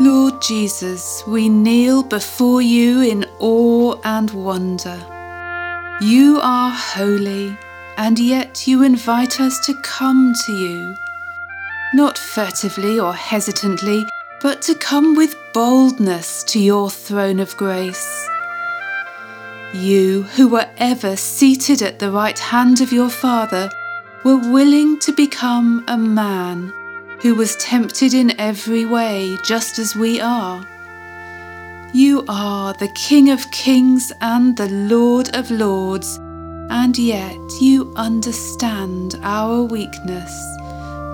Lord Jesus, we kneel before you in awe and wonder. You are holy, and yet you invite us to come to you. Not furtively or hesitantly, but to come with boldness to your throne of grace. You, who were ever seated at the right hand of your Father, were willing to become a man who was tempted in every way, just as we are. You are the King of kings and the Lord of lords, and yet you understand our weakness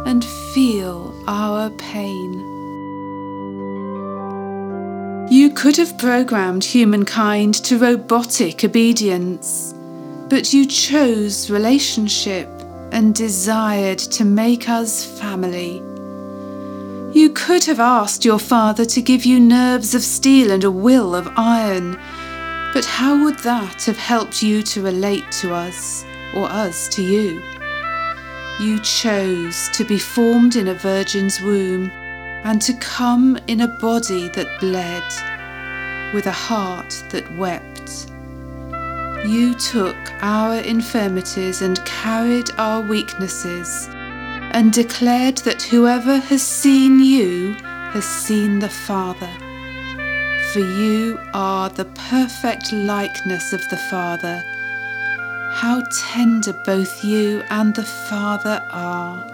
and feel our pain. You could have programmed humankind to robotic obedience, but you chose relationship and desired to make us family. You could have asked your father to give you nerves of steel and a will of iron, but how would that have helped you to relate to us, or us to you? You chose to be formed in a virgin's womb and to come in a body that bled, with a heart that wept. You took our infirmities and carried our weaknesses and declared that whoever has seen you has seen the Father. For you are the perfect likeness of the Father. How tender both you and the Father are.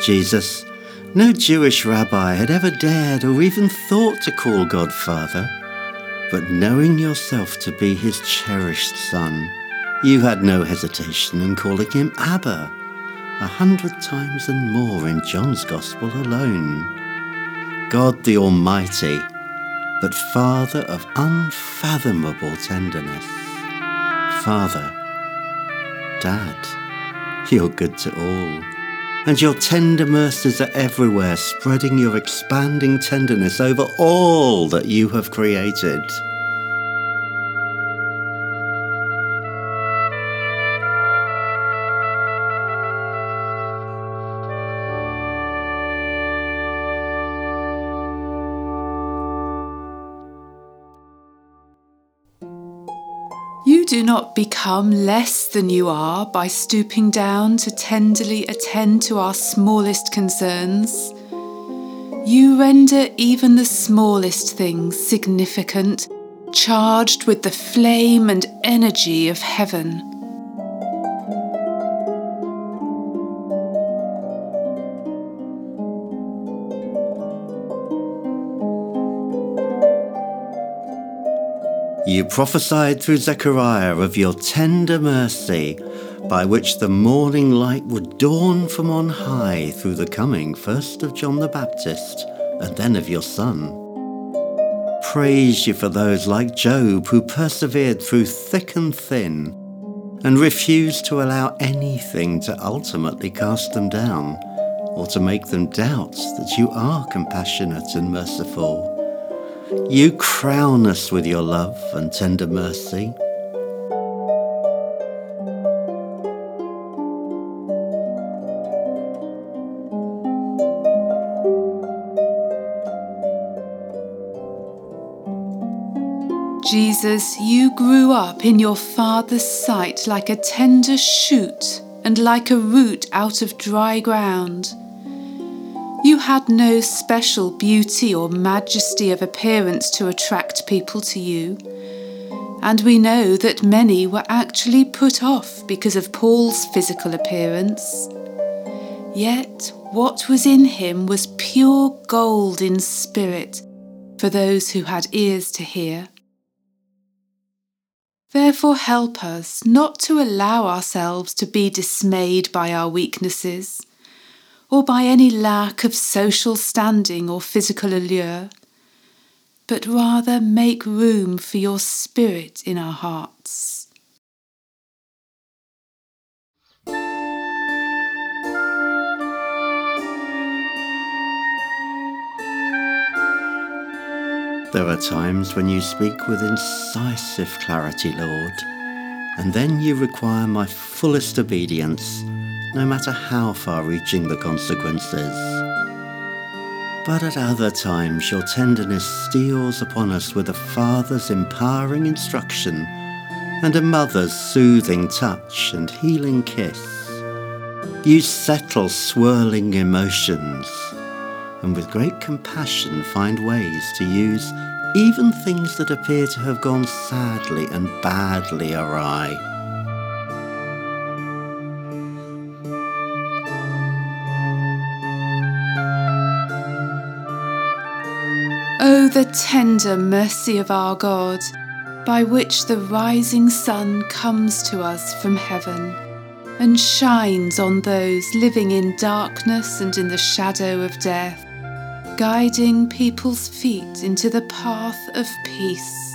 Jesus, no Jewish rabbi had ever dared or even thought to call God Father, but knowing yourself to be his cherished Son, you had no hesitation in calling him Abba, a hundred times and more in John's Gospel alone. God the Almighty, but Father of unfathomable tenderness. Father, Dad, you're good to all, and your tender mercies are everywhere, spreading your expanding tenderness over all that you have created. Do not become less than you are by stooping down to tenderly attend to our smallest concerns. You render even the smallest things significant, charged with the flame and energy of heaven. You prophesied through Zechariah of your tender mercy, by which the morning light would dawn from on high through the coming first of John the Baptist and then of your Son. Praise you for those like Job who persevered through thick and thin and refused to allow anything to ultimately cast them down or to make them doubt that you are compassionate and merciful. You crown us with your love and tender mercy. Jesus, you grew up in your Father's sight like a tender shoot and like a root out of dry ground. You had no special beauty or majesty of appearance to attract people to you. And we know that many were actually put off because of Paul's physical appearance. Yet what was in him was pure gold in spirit for those who had ears to hear. Therefore, help us not to allow ourselves to be dismayed by our weaknesses or by any lack of social standing or physical allure, but rather make room for your spirit in our hearts. There are times when you speak with incisive clarity, Lord, and then you require my fullest obedience no matter how far reaching the consequences. But at other times, your tenderness steals upon us with a father's empowering instruction and a mother's soothing touch and healing kiss. You settle swirling emotions and with great compassion find ways to use even things that appear to have gone sadly and badly awry. The tender mercy of our God, by which the rising sun comes to us from heaven and shines on those living in darkness and in the shadow of death guiding people's feet into the path of peace.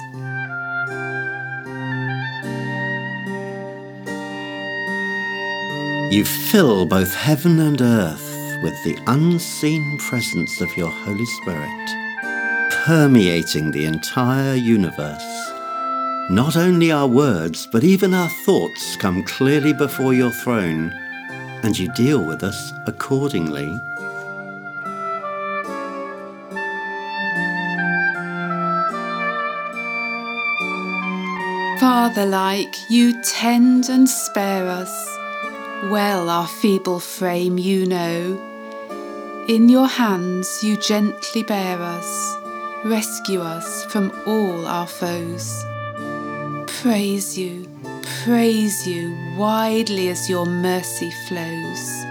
You fill both heaven and earth with the unseen presence of your Holy Spirit, permeating the entire universe. Not only our words, but even our thoughts come clearly before your throne, and you deal with us accordingly. Father like, you tend and spare us. Well, our feeble frame you know. In your hands you gently bear us, rescue us from all our foes. Praise you, praise you, widely as your mercy flows.